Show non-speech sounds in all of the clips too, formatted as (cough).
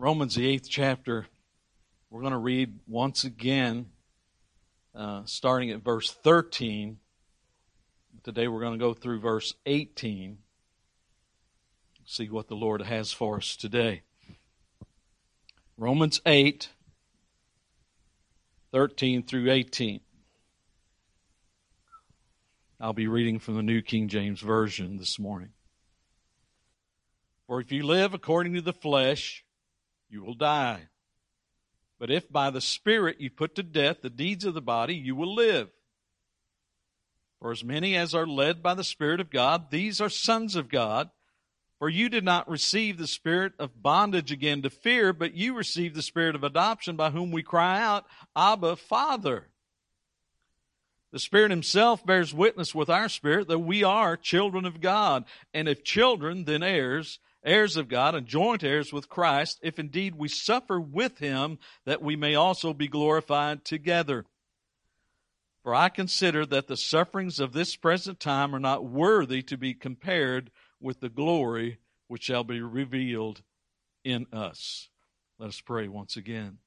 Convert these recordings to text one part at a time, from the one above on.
Romans, the eighth chapter, we're going to read once again, uh, starting at verse 13. Today we're going to go through verse 18, see what the Lord has for us today. Romans 8, 13 through 18. I'll be reading from the New King James Version this morning. For if you live according to the flesh, you will die. But if by the Spirit you put to death the deeds of the body, you will live. For as many as are led by the Spirit of God, these are sons of God. For you did not receive the spirit of bondage again to fear, but you received the spirit of adoption by whom we cry out, Abba, Father. The Spirit Himself bears witness with our spirit that we are children of God, and if children, then heirs heirs of God and joint heirs with Christ, if indeed we suffer with him, that we may also be glorified together. For I consider that the sufferings of this present time are not worthy to be compared with the glory which shall be revealed in us. Let us pray once again.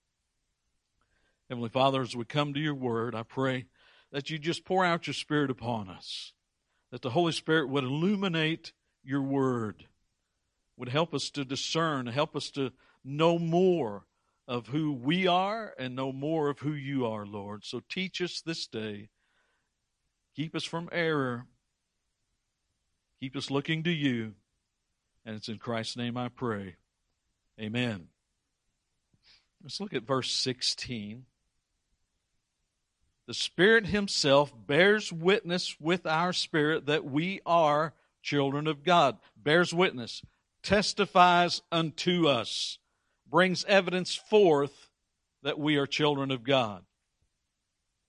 Heavenly Father, as we come to your word, I pray that you just pour out your Spirit upon us, that the Holy Spirit would illuminate your word would help us to discern, help us to know more of who we are and know more of who you are, Lord. So teach us this day. Keep us from error. Keep us looking to you. And it's in Christ's name I pray. Amen. Let's look at verse 16. The Spirit Himself bears witness with our spirit that we are children of God. Bears witness testifies unto us, brings evidence forth that we are children of God.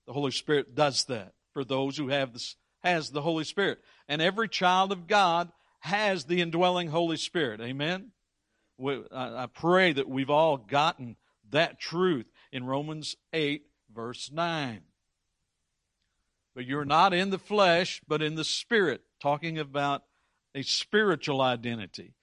The Holy Spirit does that for those who have this, has the Holy Spirit. And every child of God has the indwelling Holy Spirit. Amen? I pray that we've all gotten that truth in Romans 8, verse 9. But you're not in the flesh, but in the Spirit, talking about a spiritual identity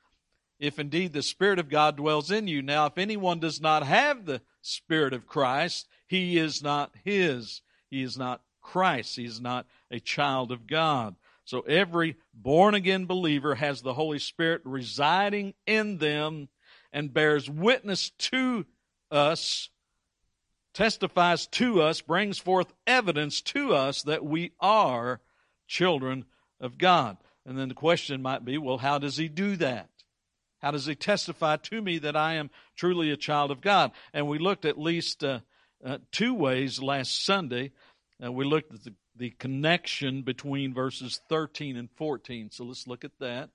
if indeed the Spirit of God dwells in you. Now, if anyone does not have the Spirit of Christ, he is not his. He is not Christ. He is not a child of God. So every born again believer has the Holy Spirit residing in them and bears witness to us, testifies to us, brings forth evidence to us that we are children of God. And then the question might be well, how does he do that? How does he testify to me that I am truly a child of God? And we looked at least uh, uh, two ways last Sunday. Uh, we looked at the, the connection between verses 13 and 14. So let's look at that.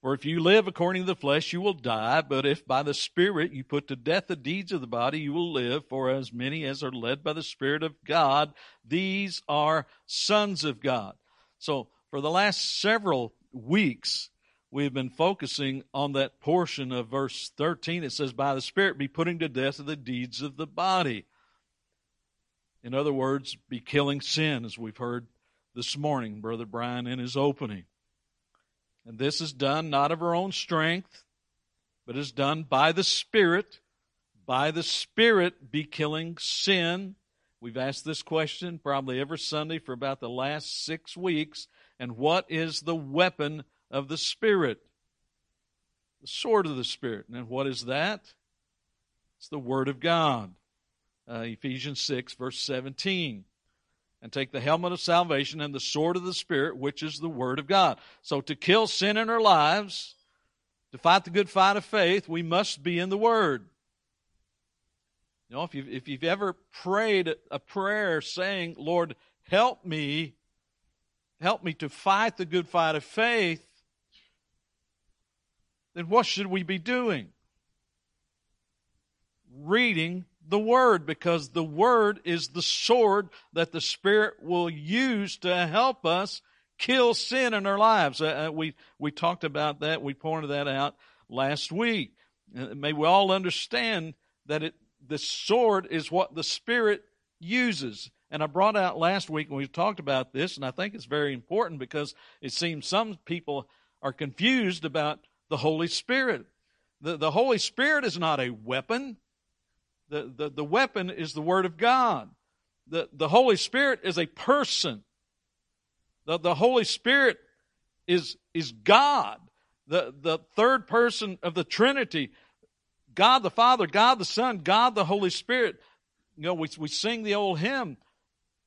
For if you live according to the flesh, you will die. But if by the Spirit you put to death the deeds of the body, you will live. For as many as are led by the Spirit of God, these are sons of God. So for the last several weeks, we've been focusing on that portion of verse 13. It says, By the Spirit be putting to death the deeds of the body. In other words, be killing sin, as we've heard this morning, Brother Brian in his opening. And this is done not of our own strength, but is done by the Spirit. By the Spirit be killing sin. We've asked this question probably every Sunday for about the last six weeks. And what is the weapon of the Spirit. The sword of the Spirit. And what is that? It's the Word of God. Uh, Ephesians 6, verse 17. And take the helmet of salvation and the sword of the Spirit, which is the Word of God. So to kill sin in our lives, to fight the good fight of faith, we must be in the Word. You know, if you've, if you've ever prayed a prayer saying, Lord, help me, help me to fight the good fight of faith, then what should we be doing? Reading the Word, because the Word is the sword that the Spirit will use to help us kill sin in our lives. Uh, uh we, we talked about that, we pointed that out last week. Uh, may we all understand that it, the sword is what the Spirit uses. And I brought out last week when we talked about this, and I think it's very important because it seems some people are confused about the Holy Spirit. The, the Holy Spirit is not a weapon. The, the, the weapon is the Word of God. The, the Holy Spirit is a person. The, the Holy Spirit is, is God, the, the third person of the Trinity. God the Father, God the Son, God the Holy Spirit. You know, we, we sing the old hymn,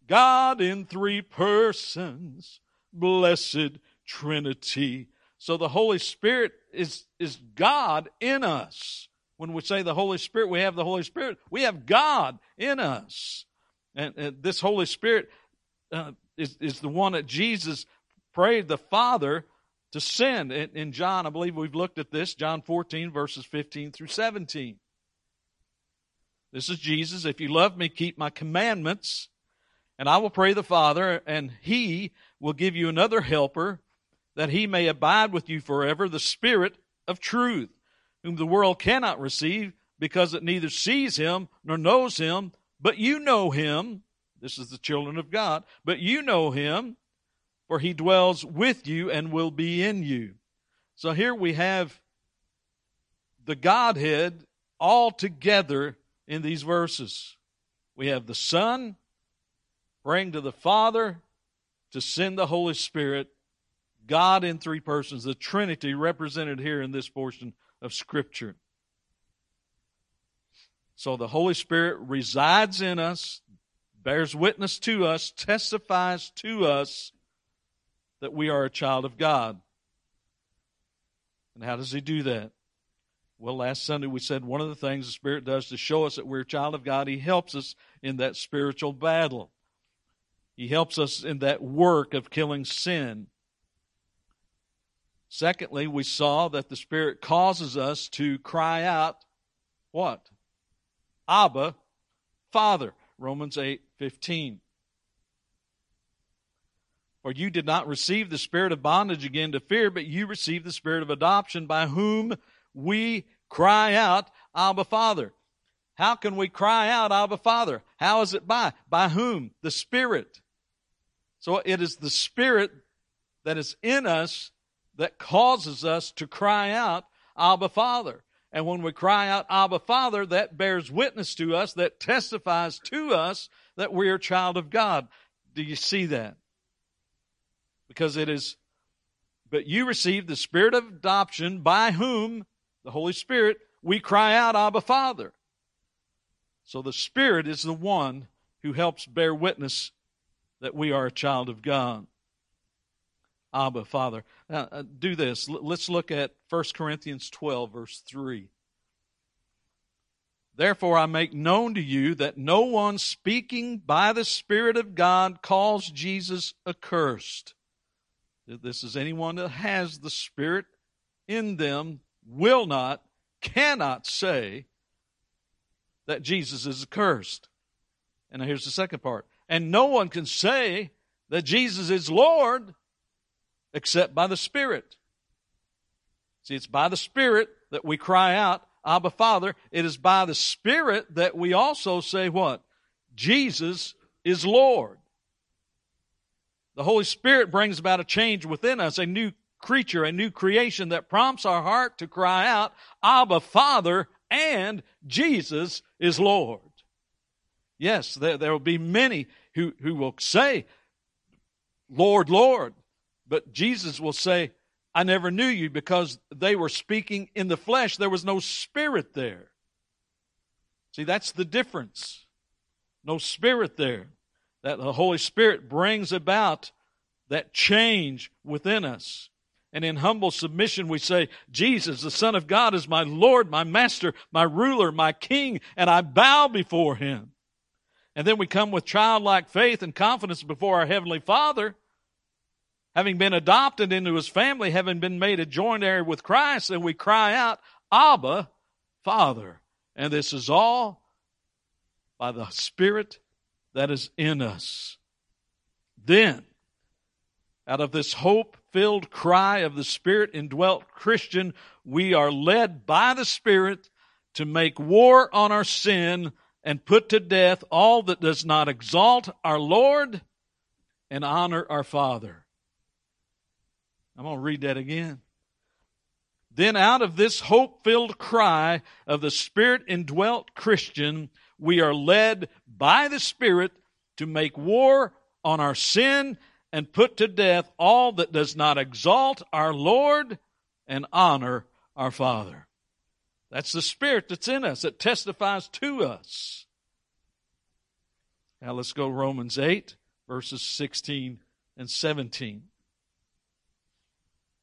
God in three persons, blessed Trinity. So the Holy Spirit is, is God in us. When we say the Holy Spirit, we have the Holy Spirit. We have God in us. And, and this Holy Spirit uh, is, is the one that Jesus prayed the Father to send. In, in John, I believe we've looked at this, John 14, verses 15 through 17. This is Jesus. If you love me, keep my commandments. And I will pray the Father, and he will give you another helper, that he may abide with you forever, the Spirit of truth, whom the world cannot receive, because it neither sees him nor knows him, but you know him. This is the children of God. But you know him, for he dwells with you and will be in you. So here we have the Godhead all together in these verses. We have the Son praying to the Father to send the Holy Spirit, God in three persons, the Trinity represented here in this portion of Scripture. So the Holy Spirit resides in us, bears witness to us, testifies to us that we are a child of God. And how does He do that? Well, last Sunday we said one of the things the Spirit does to show us that we're a child of God, He helps us in that spiritual battle. He helps us in that work of killing sin. Secondly, we saw that the Spirit causes us to cry out, what? Abba, Father. Romans 8 15. For you did not receive the spirit of bondage again to fear, but you received the spirit of adoption by whom we cry out, Abba, Father. How can we cry out, Abba, Father? How is it by? By whom? The Spirit. So it is the Spirit that is in us that causes us to cry out, Abba, Father. And when we cry out, Abba, Father, that bears witness to us, that testifies to us that we are child of God. Do you see that? Because it is, but you receive the spirit of adoption by whom, the Holy Spirit, we cry out, Abba, Father. So the Spirit is the one who helps bear witness that we are a child of God. Abba, Father. Now, uh, do this. L- let's look at 1 Corinthians 12, verse 3. Therefore, I make known to you that no one speaking by the Spirit of God calls Jesus accursed. This is anyone that has the Spirit in them, will not, cannot say that Jesus is accursed. And here's the second part. And no one can say that Jesus is Lord except by the Spirit. See, it's by the Spirit that we cry out, Abba Father. It is by the Spirit that we also say what? Jesus is Lord. The Holy Spirit brings about a change within us, a new creature, a new creation that prompts our heart to cry out, Abba Father, and Jesus is Lord. Yes, there, there will be many who, who will say, Lord, Lord. But Jesus will say, I never knew you because they were speaking in the flesh. There was no spirit there. See, that's the difference. No spirit there. That the Holy Spirit brings about that change within us. And in humble submission, we say, Jesus, the Son of God, is my Lord, my Master, my ruler, my King, and I bow before him. And then we come with childlike faith and confidence before our Heavenly Father having been adopted into his family, having been made a joint heir with Christ, and we cry out, Abba, Father. And this is all by the Spirit that is in us. Then, out of this hope filled cry of the Spirit indwelt Christian, we are led by the Spirit to make war on our sin and put to death all that does not exalt our Lord and honor our Father. I'm going to read that again. Then out of this hope filled cry of the Spirit indwelt Christian, we are led by the Spirit to make war on our sin and put to death all that does not exalt our Lord and honor our Father. That's the Spirit that's in us that testifies to us. Now let's go Romans 8, verses 16 and 17.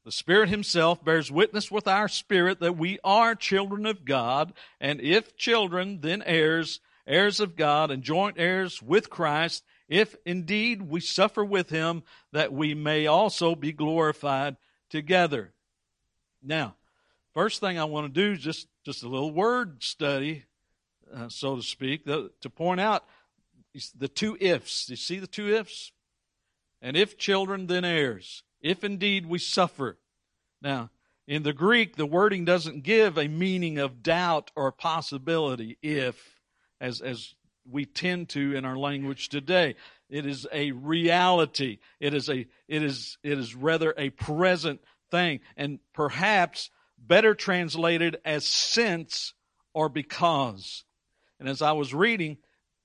The Spirit Himself bears witness with our spirit that we are children of God, and if children, then heirs, heirs of God, and joint heirs with Christ, if indeed we suffer with Him, that we may also be glorified together. Now, first thing I want to do is just, just a little word study, uh, so to speak, the, to point out the two ifs. You see the two ifs? And if children, then heirs if indeed we suffer. Now, in the Greek, the wording doesn't give a meaning of doubt or possibility, if, as, as we tend to in our language today. It is a reality. It is a, it is, it is rather a present thing, and perhaps better translated as since or because. And as I was reading,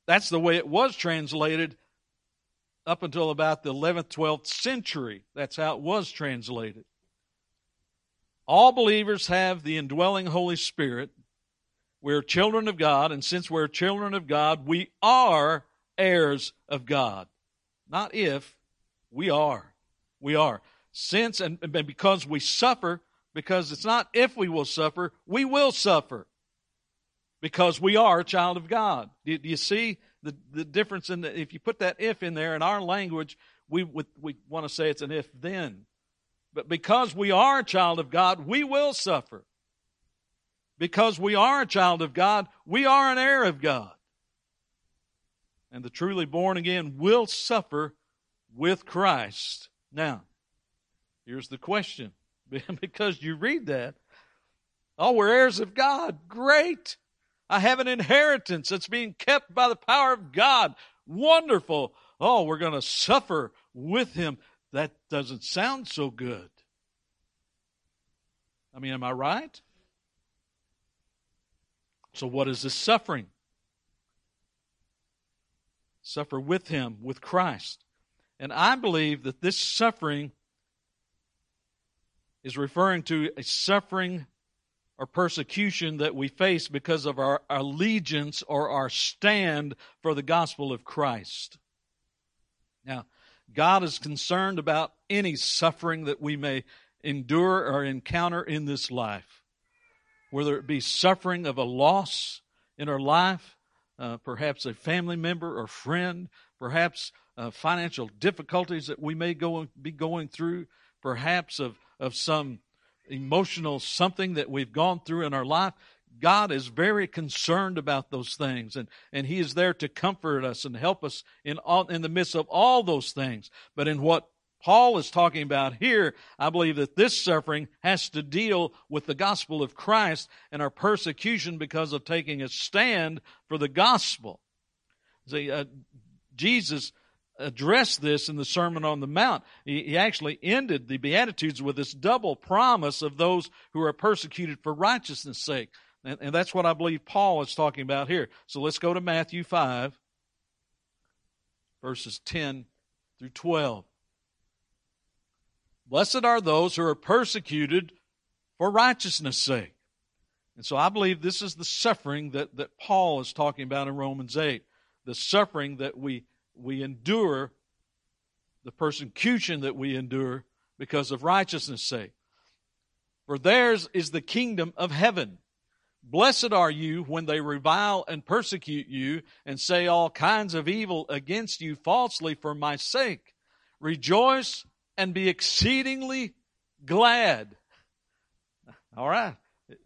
that's the way it was translated up until about the 11th, 12th century. That's how it was translated. All believers have the indwelling Holy Spirit. We're children of God, and since we're children of God, we are heirs of God. Not if, we are. We are. Since and because we suffer, because it's not if we will suffer, we will suffer. Because we are a child of God. Do, you see the, the difference in the, if you put that if in there in our language, we, we, we want to say it's an if then. But because we are a child of God, we will suffer. Because we are a child of God, we are an heir of God. And the truly born again will suffer with Christ. Now, here's the question. (laughs) because you read that, oh, we're heirs of God. Great. I have an inheritance that's being kept by the power of God. Wonderful. Oh, we're going to suffer with him. That doesn't sound so good. I mean, am I right? So, what is this suffering? Suffer with him, with Christ. And I believe that this suffering is referring to a suffering or persecution that we face because of our allegiance or our stand for the gospel of Christ. Now, God is concerned about any suffering that we may endure or encounter in this life, whether it be suffering of a loss in our life, uh, perhaps a family member or friend, perhaps uh, financial difficulties that we may go be going through, perhaps of of some emotional something that we've gone through in our life, God is very concerned about those things and, and He is there to comfort us and help us in all, in the midst of all those things. But in what Paul is talking about here, I believe that this suffering has to deal with the gospel of Christ and our persecution because of taking a stand for the gospel. See, uh, Jesus addressed this in the Sermon on the Mount. He, actually ended the Beatitudes with this double promise of those who are persecuted for righteousness' sake. And, and that's what I believe Paul is talking about here. So let's go to Matthew 5, verses 10 through 12. Blessed are those who are persecuted for righteousness' sake. And so I believe this is the suffering that, that Paul is talking about in Romans 8. The suffering that we we endure the persecution that we endure because of righteousness' sake. For theirs is the kingdom of heaven. Blessed are you when they revile and persecute you and say all kinds of evil against you falsely for my sake. Rejoice and be exceedingly glad. All right,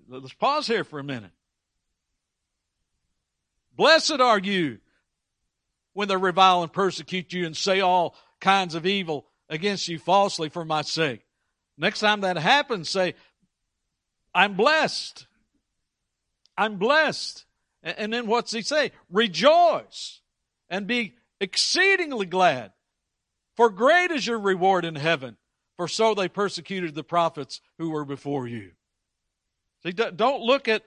let's pause here for a minute. Blessed are you when they revile and persecute you and say all kinds of evil against you falsely for my sake. Next time that happens, say, I'm blessed. I'm blessed. And then what's he say? Rejoice and be exceedingly glad. For great is your reward in heaven. For so they persecuted the prophets who were before you. See, don't look at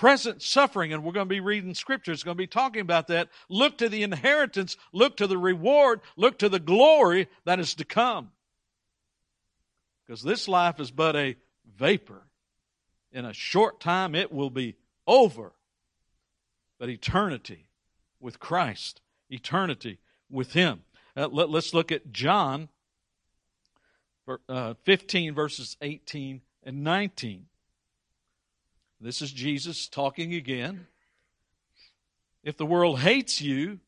present suffering, and we're going to be reading scripture. It's going to be talking about that. Look to the inheritance, look to the reward, look to the glory that is to come. Because this life is but a vapor. In a short time, it will be over. But eternity with Christ, eternity with Him. Uh, let, us look at John uh, 15, verses 18 and 19. This is Jesus talking again. If the world hates you,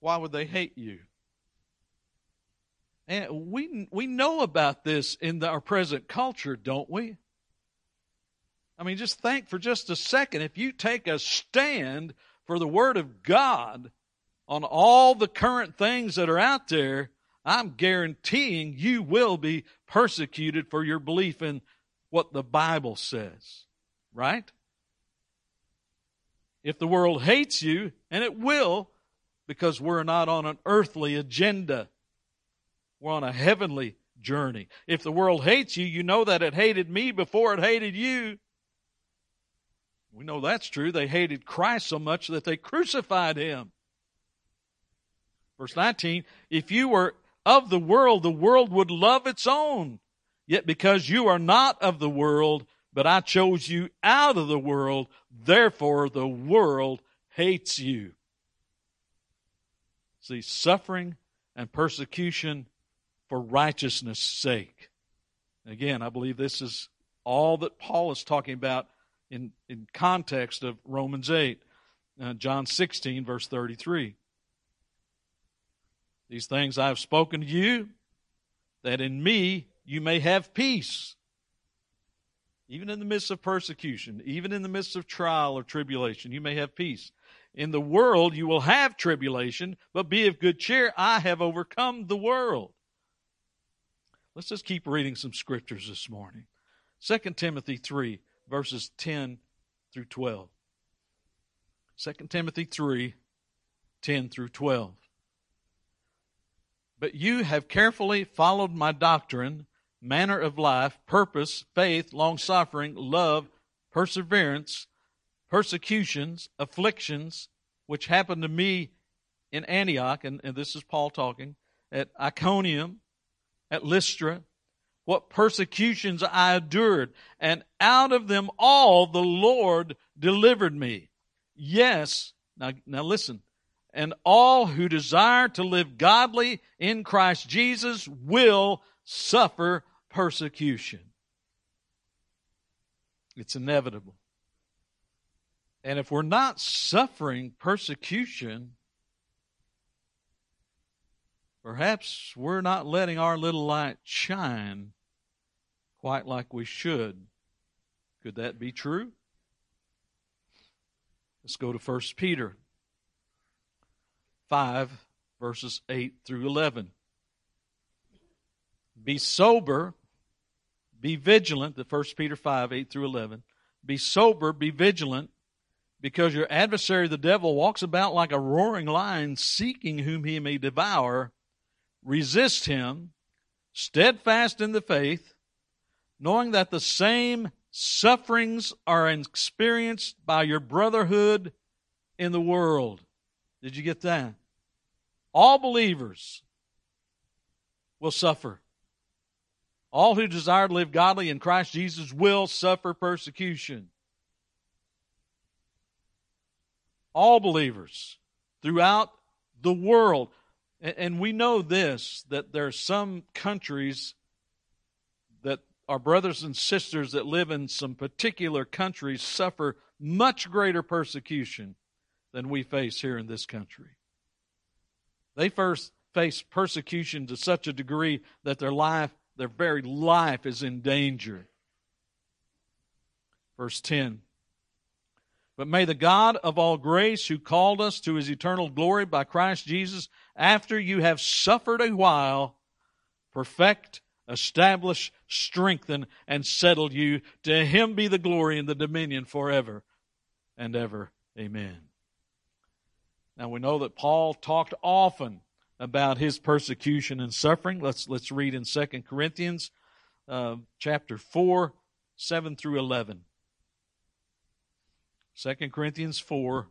why would they hate you? And we, we know about this in the, our present culture, don't we? I mean, just think for just a second. If you take a stand for the Word of God on all the current things that are out there, I'm guaranteeing you will be persecuted for your belief in what the Bible says, right? If the world hates you, and it will, because we're not on an earthly agenda, we're on a heavenly journey. If the world hates you, you know that it hated me before it hated you. We know that's true. They hated Christ so much that they crucified him. Verse 19, if you were of the world, the world would love its own. Yet because you are not of the world, but I chose you out of the world, therefore the world hates you. See, suffering and persecution for righteousness' sake. Again, I believe this is all that Paul is talking about in, in context of Romans 8, uh, John 16, verse 33. These things I have spoken to you, that in me you may have peace. Even in the midst of persecution, even in the midst of trial or tribulation, you may have peace. In the world you will have tribulation, but be of good cheer. I have overcome the world. Let's just keep reading some scriptures this morning. 2 Timothy 3, verses 10 through 12. 2 Timothy 3, 10 through 12. But you have carefully followed my doctrine manner of life, purpose, faith, long suffering, love, perseverance, persecutions, afflictions, which happened to me in Antioch, and, and this is Paul talking, at Iconium, at Lystra, what persecutions I endured, and out of them all the Lord delivered me. Yes, now, now listen, and all who desire to live godly in Christ Jesus will suffer persecution. It's inevitable. And if we're not suffering persecution, perhaps we're not letting our little light shine quite like we should. Could that be true? Let's go to 1 Peter 5, verses 8 through 11. Be sober be vigilant, the 1 Peter 5, 8 through 11. Be sober, be vigilant, because your adversary, the devil, walks about like a roaring lion, seeking whom he may devour. Resist him, steadfast in the faith, knowing that the same sufferings are experienced by your brotherhood in the world. Did you get that? All believers will suffer. All who desire to live godly in Christ Jesus will suffer persecution. All believers throughout the world. And we know this that there are some countries that our brothers and sisters that live in some particular countries suffer much greater persecution than we face here in this country. They first face persecution to such a degree that their life their very life is in danger. Verse 10 But may the God of all grace, who called us to his eternal glory by Christ Jesus, after you have suffered a while, perfect, establish, strengthen, and settle you. To him be the glory and the dominion forever and ever. Amen. Now we know that Paul talked often about his persecution and suffering. Let's let's read in Second Corinthians uh, chapter four, 7 through 11. 2 Corinthians 4,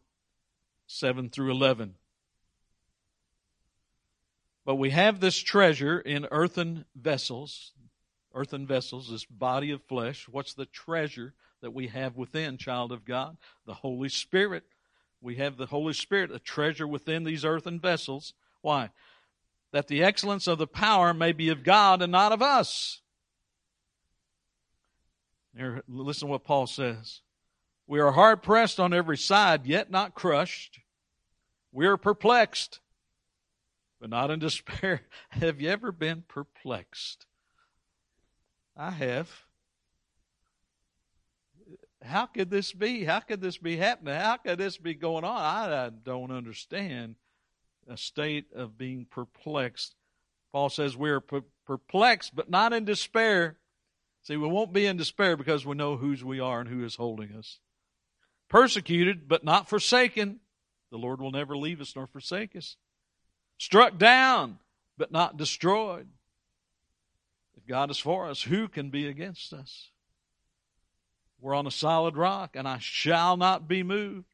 7 through 11. But we have this treasure in earthen vessels, earthen vessels, this body of flesh. What's the treasure that we have within, child of God? The Holy Spirit. We have the Holy Spirit, a treasure within these earthen vessels. Why? That the excellence of the power may be of God and not of us. Here, listen to what Paul says. We are hard pressed on every side, yet not crushed. We are perplexed, but not in despair. (laughs) have you ever been perplexed? I have. How could this be? How could this be happening? How could this be going on? I, I don't understand a state of being perplexed. Paul says we are perplexed, but not in despair. See, we won't be in despair because we know whose we are and who is holding us. Persecuted, but not forsaken. The Lord will never leave us nor forsake us. Struck down, but not destroyed. If God is for us, who can be against us? We're on a solid rock, and I shall not be moved.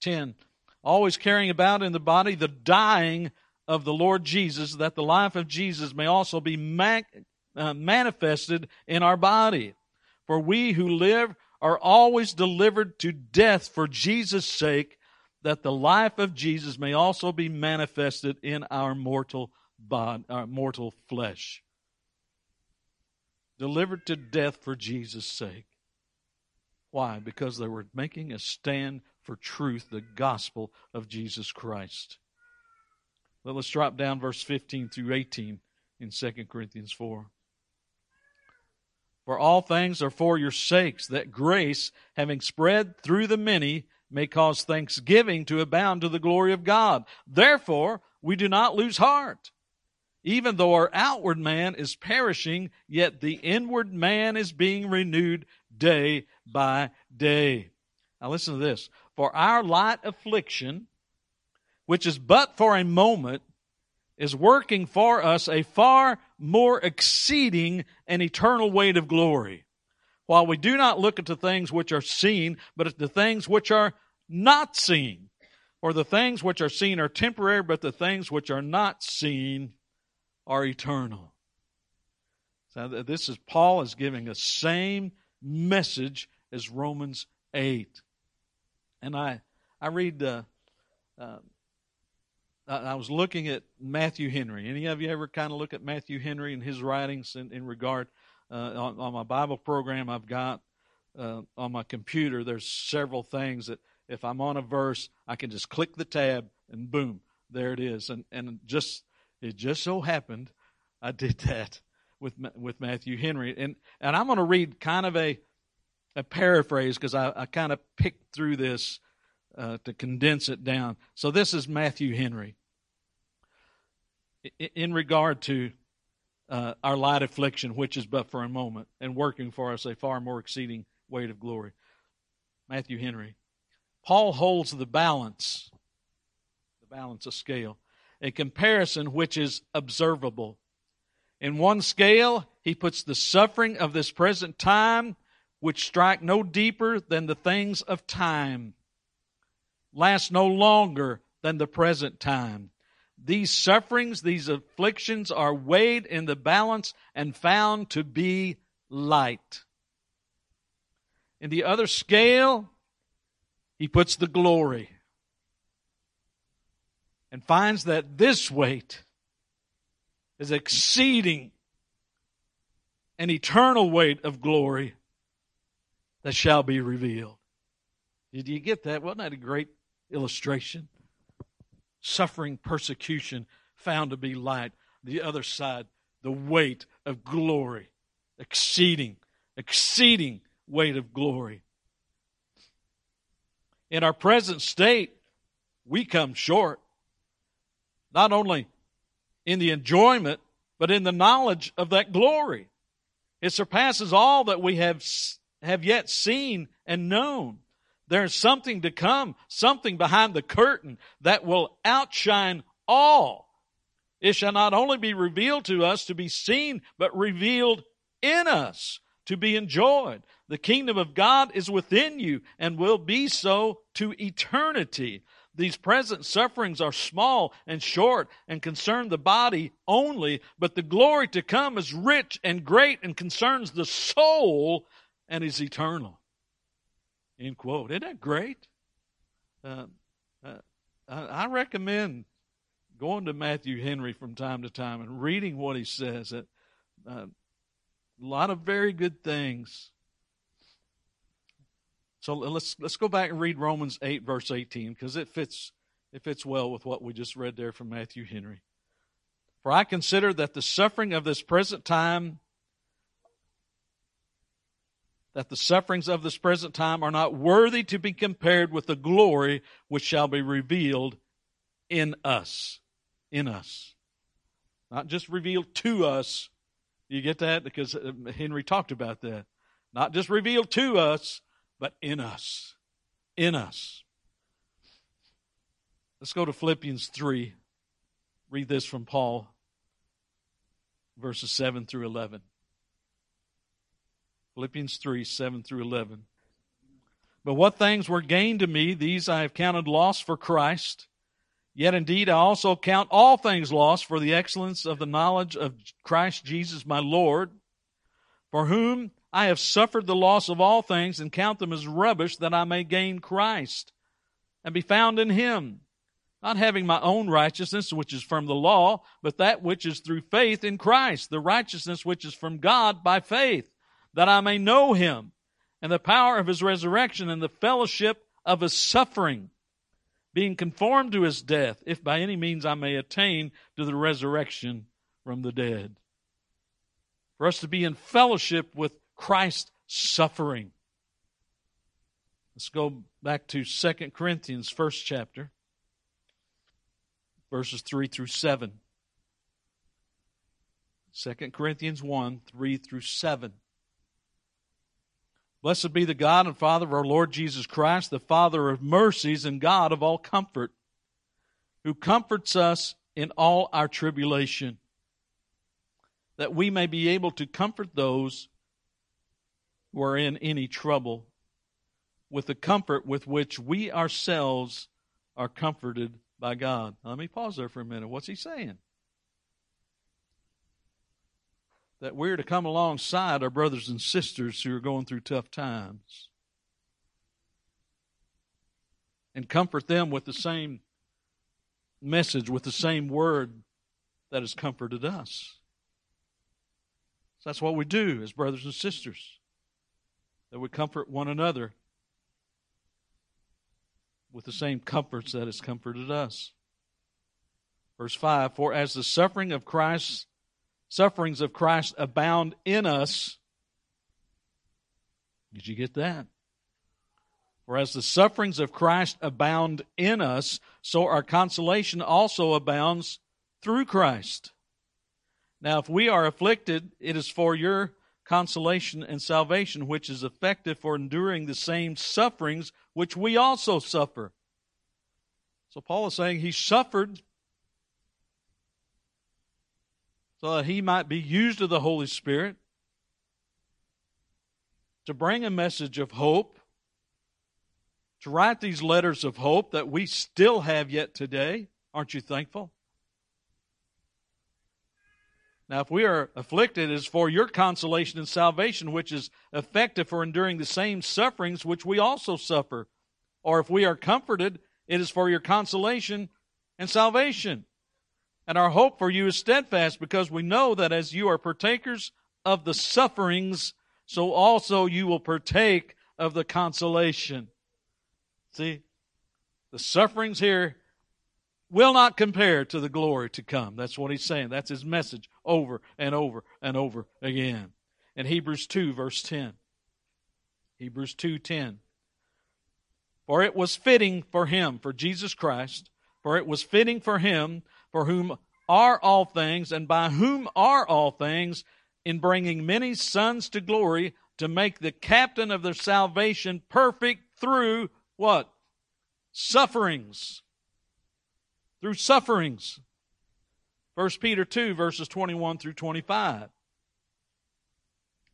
10. Always carrying about in the body the dying of the Lord Jesus, that the life of Jesus may also be uh, manifested in our body. For we who live are always delivered to death for Jesus' sake, that the life of Jesus may also be manifested in our mortal body, our mortal flesh. Delivered to death for Jesus' sake. Why? Because they were making a stand for truth, the gospel of Jesus Christ. Well, let's drop down verse 15 through 18 in 2 Corinthians 4. For all things are for your sakes, that grace, having spread through the many, may cause thanksgiving to abound to the glory of God. Therefore, we do not lose heart. Even though our outward man is perishing, yet the inward man is being renewed day by day. Now listen to this. For our light affliction, which is but for a moment, is working for us a far more exceeding and eternal weight of glory. While we do not look at the things which are seen, but at the things which are not seen. For the things which are seen are temporary, but the things which are not seen are eternal. So this is Paul is giving the same message as Romans 8. And I, I read uh, uh, I was looking at Matthew Henry. Any of you ever kind of look at Matthew Henry and his writings in, in regard uh, on, on, my Bible program I've got uh, on my computer? There's several things that if I'm on a verse, I can just click the tab and boom, there it is. And and just it just so happened I did (laughs) that with with Matthew Henry. And and I'm going to read kind of a a paraphrase because I, I kind of picked through this uh, to condense it down. So this is Matthew Henry in regard to uh, our light affliction, which is but for a moment, and working for us a far more exceeding weight of glory. Matthew Henry. Paul holds the balance, the balance of scale, a comparison which is observable. In one scale, he puts the suffering of this present time, which strike no deeper than the things of time, last no longer than the present time. These sufferings, these afflictions are weighed in the balance and found to be light. In the other scale, he puts the glory and finds that this weight is exceeding an eternal weight of glory that shall be revealed. Did you get that? Wasn't that a great illustration? suffering, persecution found to be light. The other side, the weight of glory, exceeding, exceeding weight of glory. In our present state, we come short, not only in the enjoyment, but in the knowledge of that glory. It surpasses all that we have, have yet seen and known. There's something to come, something behind the curtain that will outshine all. It shall not only be revealed to us to be seen, but revealed in us to be enjoyed. The kingdom of God is within you and will be so to eternity. These present sufferings are small and short and concern the body only, but the glory to come is rich and great and concerns the soul and is eternal. End quote. Isn't that great? Uh, uh, I recommend going to Matthew Henry from time to time and reading what he says. Uh, a lot of very good things. So let's let's go back and read Romans eight verse eighteen because it fits it fits well with what we just read there from Matthew Henry. For I consider that the suffering of this present time that the sufferings of this present time are not worthy to be compared with the glory which shall be revealed in us. In us. Not just revealed to us. You get that? Because uh, Henry talked about that. Not just revealed to us, but in us. In us. Let's go to Philippians 3. Read this from Paul, verses 7 through 11. Philippians 3 7 through 11. But what things were gained to me, these I have counted loss for Christ. Yet indeed I also count all things lost for the excellence of the knowledge of Christ Jesus my Lord, for whom I have suffered the loss of all things and count them as rubbish that I may gain Christ and be found in him, not having my own righteousness which is from the law, but that which is through faith in Christ, the righteousness which is from God by faith that I may know him and the power of his resurrection and the fellowship of his suffering, being conformed to his death, if by any means I may attain to the resurrection from the dead. For us to be in fellowship with Christ's suffering. Let's go back to 2 Corinthians, first chapter, verses 3 through 7. 2 Corinthians 1, 3 through 7. Blessed be the God and Father of our Lord Jesus Christ, the Father of mercies and God of all comfort, who comforts us in all our tribulation, that we may be able to comfort those who are in any trouble with the comfort with which we ourselves are comforted by God. Now, let me pause there for a minute. What's he saying? That we're to come alongside our brothers and sisters who are going through tough times and comfort them with the same message, with the same word that has comforted us. So that's what we do as brothers and sisters, that we comfort one another with the same comforts that has comforted us. Verse 5 For as the suffering of Christ sufferings of Christ abound in us. Did you get that? For as the sufferings of Christ abound in us, so our consolation also abounds through Christ. Now, if we are afflicted, it is for your consolation and salvation, which is effective for enduring the same sufferings which we also suffer. So Paul is saying he suffered so that he might be used of the Holy Spirit to bring a message of hope, to write these letters of hope that we still have yet today. Aren't you thankful? Now, if we are afflicted, it is for your consolation and salvation, which is effective for enduring the same sufferings which we also suffer. Or if we are comforted, it is for your consolation and salvation. And our hope for you is steadfast because we know that as you are partakers of the sufferings, so also you will partake of the consolation. See, the sufferings here will not compare to the glory to come. That's what he's saying. That's his message over and over and over again. In Hebrews 2 verse 10. Hebrews 2:10. For it was fitting for him, for Jesus Christ, for it was fitting for him for whom are all things and by whom are all things, in bringing many sons to glory, to make the captain of their salvation perfect through what? Sufferings. Through sufferings. 1 Peter 2, verses 21 through 25.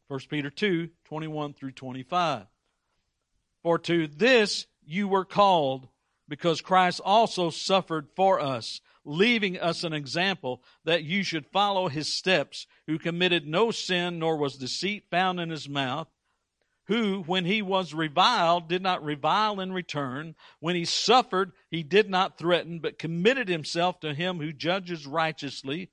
1 Peter 2 21 through 25. For to this you were called, because Christ also suffered for us, leaving us an example that you should follow his steps, who committed no sin, nor was deceit found in his mouth who, when he was reviled, did not revile in return. When he suffered, he did not threaten, but committed himself to him who judges righteously,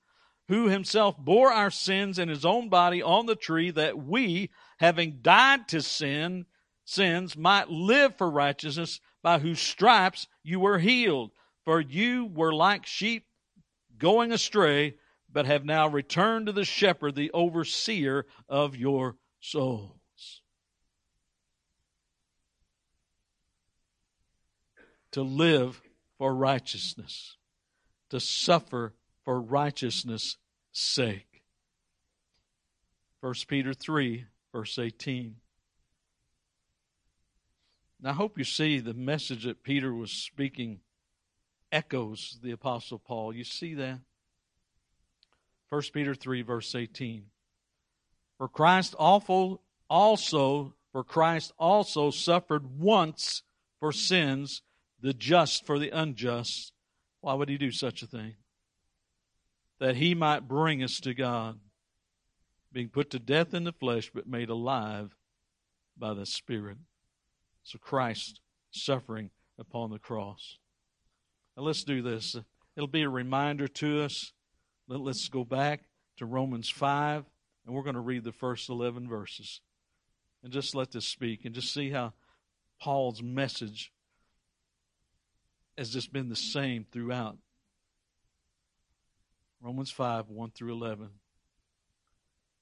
who himself bore our sins in his own body on the tree, that we, having died to sin, sins, might live for righteousness, by whose stripes you were healed. For you were like sheep going astray, but have now returned to the shepherd, the overseer of your souls. to live for righteousness, to suffer for righteousness' sake. 1 Peter 3, verse 18. Now, I hope you see the message that Peter was speaking echoes the Apostle Paul. You see that? 1 Peter 3, verse 18. For Christ also, also, for Christ also suffered once for sins the just for the unjust. Why would he do such a thing? That he might bring us to God, being put to death in the flesh, but made alive by the Spirit. So Christ suffering upon the cross. Now let's do this. It'll be a reminder to us. Let's go back to Romans 5, and we're going to read the first 11 verses. And just let this speak and just see how Paul's message has just been the same throughout. Romans 5 1 through 11.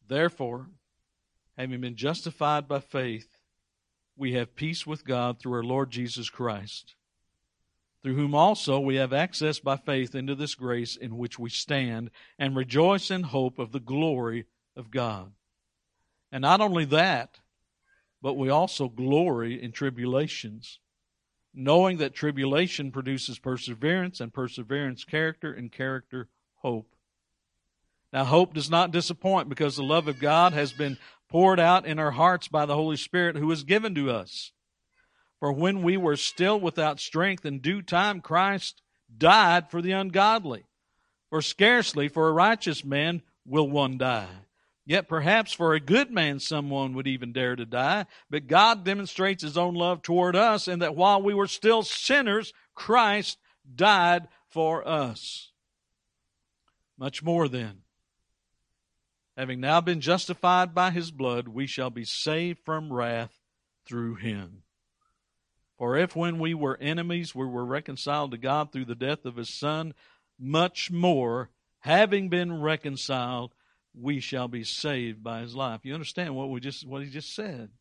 Therefore, having been justified by faith, we have peace with God through our Lord Jesus Christ, through whom also we have access by faith into this grace in which we stand and rejoice in hope of the glory of God. And not only that, but we also glory in tribulations knowing that tribulation produces perseverance, and perseverance, character, and character, hope. Now, hope does not disappoint because the love of God has been poured out in our hearts by the Holy Spirit who is given to us. For when we were still without strength, in due time Christ died for the ungodly. For scarcely for a righteous man will one die. Yet perhaps for a good man someone would even dare to die. But God demonstrates his own love toward us in that while we were still sinners, Christ died for us. Much more then. Having now been justified by his blood, we shall be saved from wrath through him. For if when we were enemies we were reconciled to God through the death of his Son, much more, having been reconciled, we shall be saved by his life. You understand what we just what he just said?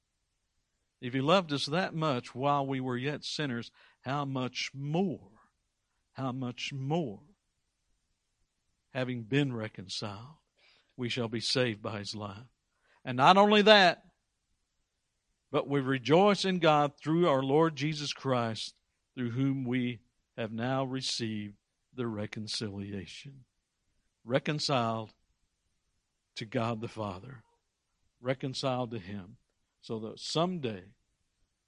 If he loved us that much while we were yet sinners, how much more? How much more? Having been reconciled, we shall be saved by his life. And not only that, but we rejoice in God through our Lord Jesus Christ, through whom we have now received the reconciliation. Reconciled to God the Father, reconciled to Him, so that someday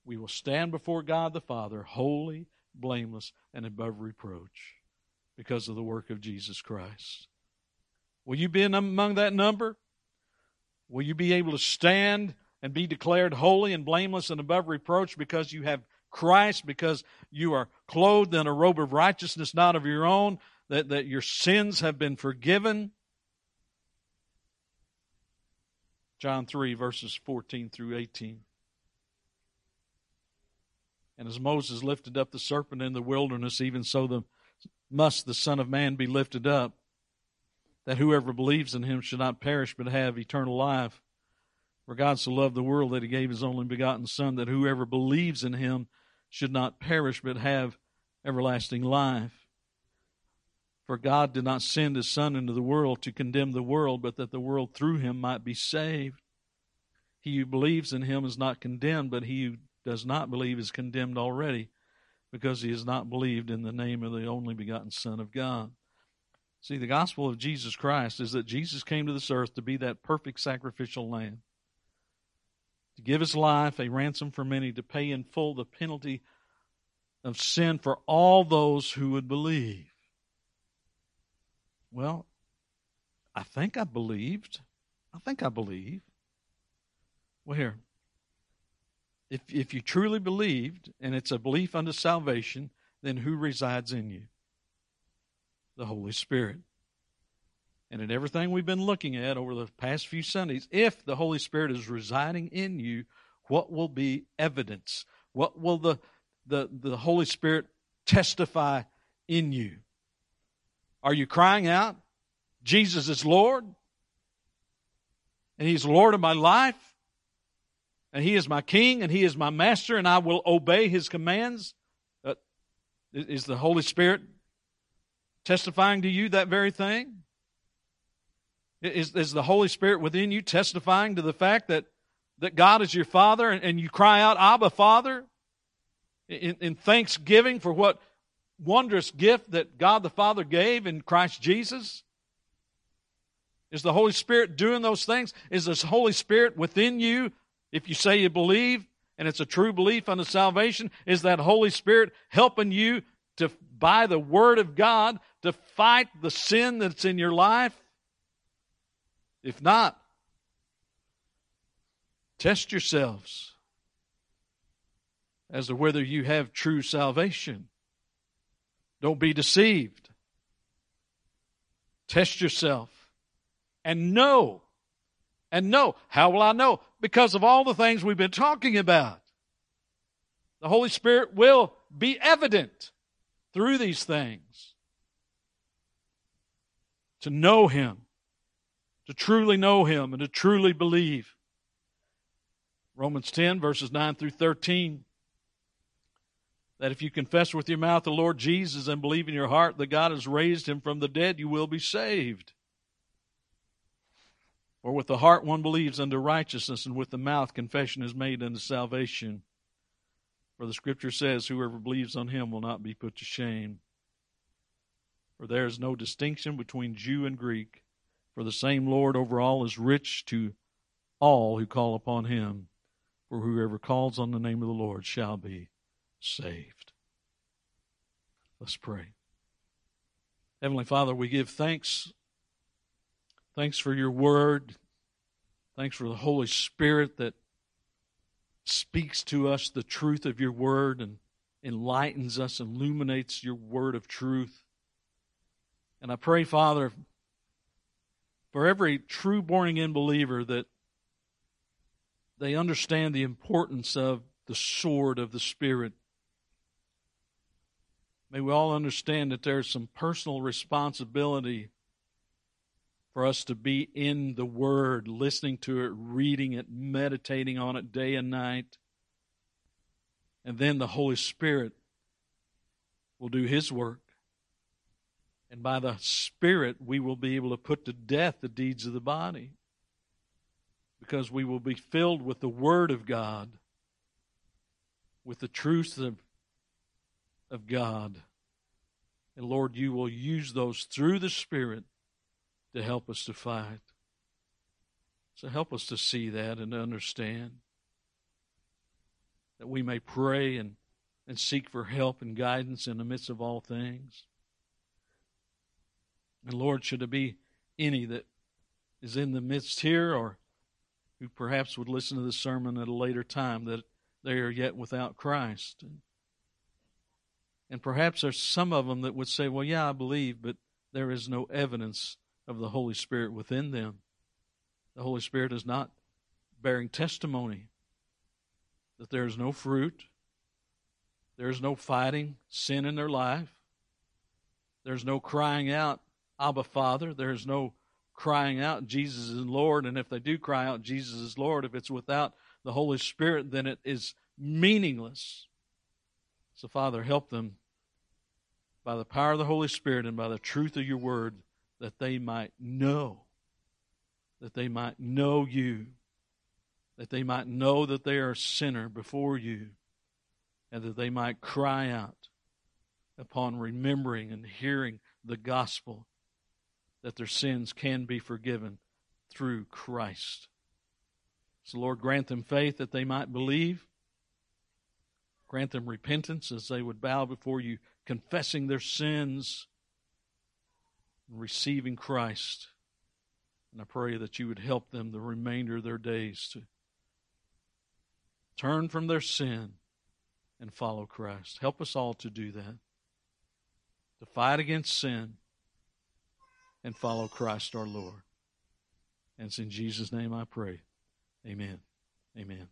we will stand before God the Father holy, blameless, and above reproach because of the work of Jesus Christ. Will you be among that number? Will you be able to stand and be declared holy and blameless and above reproach because you have Christ, because you are clothed in a robe of righteousness not of your own, that, that your sins have been forgiven? John 3, verses 14 through 18. And as Moses lifted up the serpent in the wilderness, even so the, must the Son of Man be lifted up, that whoever believes in him should not perish but have eternal life. For God so loved the world that he gave his only begotten Son, that whoever believes in him should not perish but have everlasting life. For God did not send his Son into the world to condemn the world, but that the world through him might be saved. He who believes in him is not condemned, but he who does not believe is condemned already, because he has not believed in the name of the only begotten Son of God. See, the gospel of Jesus Christ is that Jesus came to this earth to be that perfect sacrificial lamb. To give his life a ransom for many, to pay in full the penalty of sin for all those who would believe. Well, I think I believed. I think I believe. Well, here, if, if you truly believed, and it's a belief unto salvation, then who resides in you? The Holy Spirit. And in everything we've been looking at over the past few Sundays, if the Holy Spirit is residing in you, what will be evidence? What will the, the, the Holy Spirit testify in you? Are you crying out, Jesus is Lord? And He's Lord of my life? And He is my King and He is my Master and I will obey His commands? Uh, is the Holy Spirit testifying to you that very thing? Is, is the Holy Spirit within you testifying to the fact that, that God is your Father and, and you cry out, Abba, Father, in, in thanksgiving for what wondrous gift that God the Father gave in Christ Jesus? Is the Holy Spirit doing those things? Is this Holy Spirit within you if you say you believe and it's a true belief unto salvation? Is that Holy Spirit helping you to, by the Word of God, to fight the sin that's in your life? If not, test yourselves as to whether you have true salvation. Don't be deceived. Test yourself and know. And know. How will I know? Because of all the things we've been talking about. The Holy Spirit will be evident through these things. To know Him to truly know Him and to truly believe. Romans 10, verses 9 through 13. That if you confess with your mouth the Lord Jesus and believe in your heart that God has raised him from the dead, you will be saved. For with the heart one believes unto righteousness, and with the mouth confession is made unto salvation. For the scripture says, Whoever believes on him will not be put to shame. For there is no distinction between Jew and Greek for the same Lord over all is rich to all who call upon him. For whoever calls on the name of the Lord shall be saved. Let's pray. Heavenly Father, we give thanks. Thanks for your word. Thanks for the Holy Spirit that speaks to us the truth of your word and enlightens us, illuminates your word of truth. And I pray, Father, for every true born again believer that they understand the importance of the sword of the Spirit. May we all understand that there's some personal responsibility for us to be in the Word, listening to it, reading it, meditating on it day and night. And then the Holy Spirit will do His work. And by the Spirit, we will be able to put to death the deeds of the body. Because we will be filled with the Word of God, with the truth of, of God. And Lord, you will use those through the Spirit to help us to fight. So help us to see that and understand that we may pray and, and seek for help and guidance in the midst of all things. And Lord, should there be any that is in the midst here or who perhaps would listen to this sermon at a later time that they are yet without Christ. And perhaps there's some of them that would say, well, yeah, I believe, but there is no evidence of the Holy Spirit within them. The Holy Spirit is not bearing testimony that there is no fruit, there is no fighting sin in their life, there's no crying out Abba Father. There's no crying out, Jesus is Lord. And if they do cry out, Jesus is Lord, if it's without the Holy Spirit, then it is meaningless. So, Father, help them by the power of the Holy Spirit and by the truth of your word that they might know, that they might know you, that they might know that they are a sinner before you, and that they might cry out upon remembering and hearing the gospel that their sins can be forgiven through Christ. So, Lord, grant them faith that they might believe. Grant them repentance as they would bow before you, confessing their sins and receiving Christ. And I pray that you would help them the remainder of their days to turn from their sin and follow Christ. Help us all to do that, to fight against sin and follow Christ our Lord. And it's in Jesus' name I pray. Amen. Amen.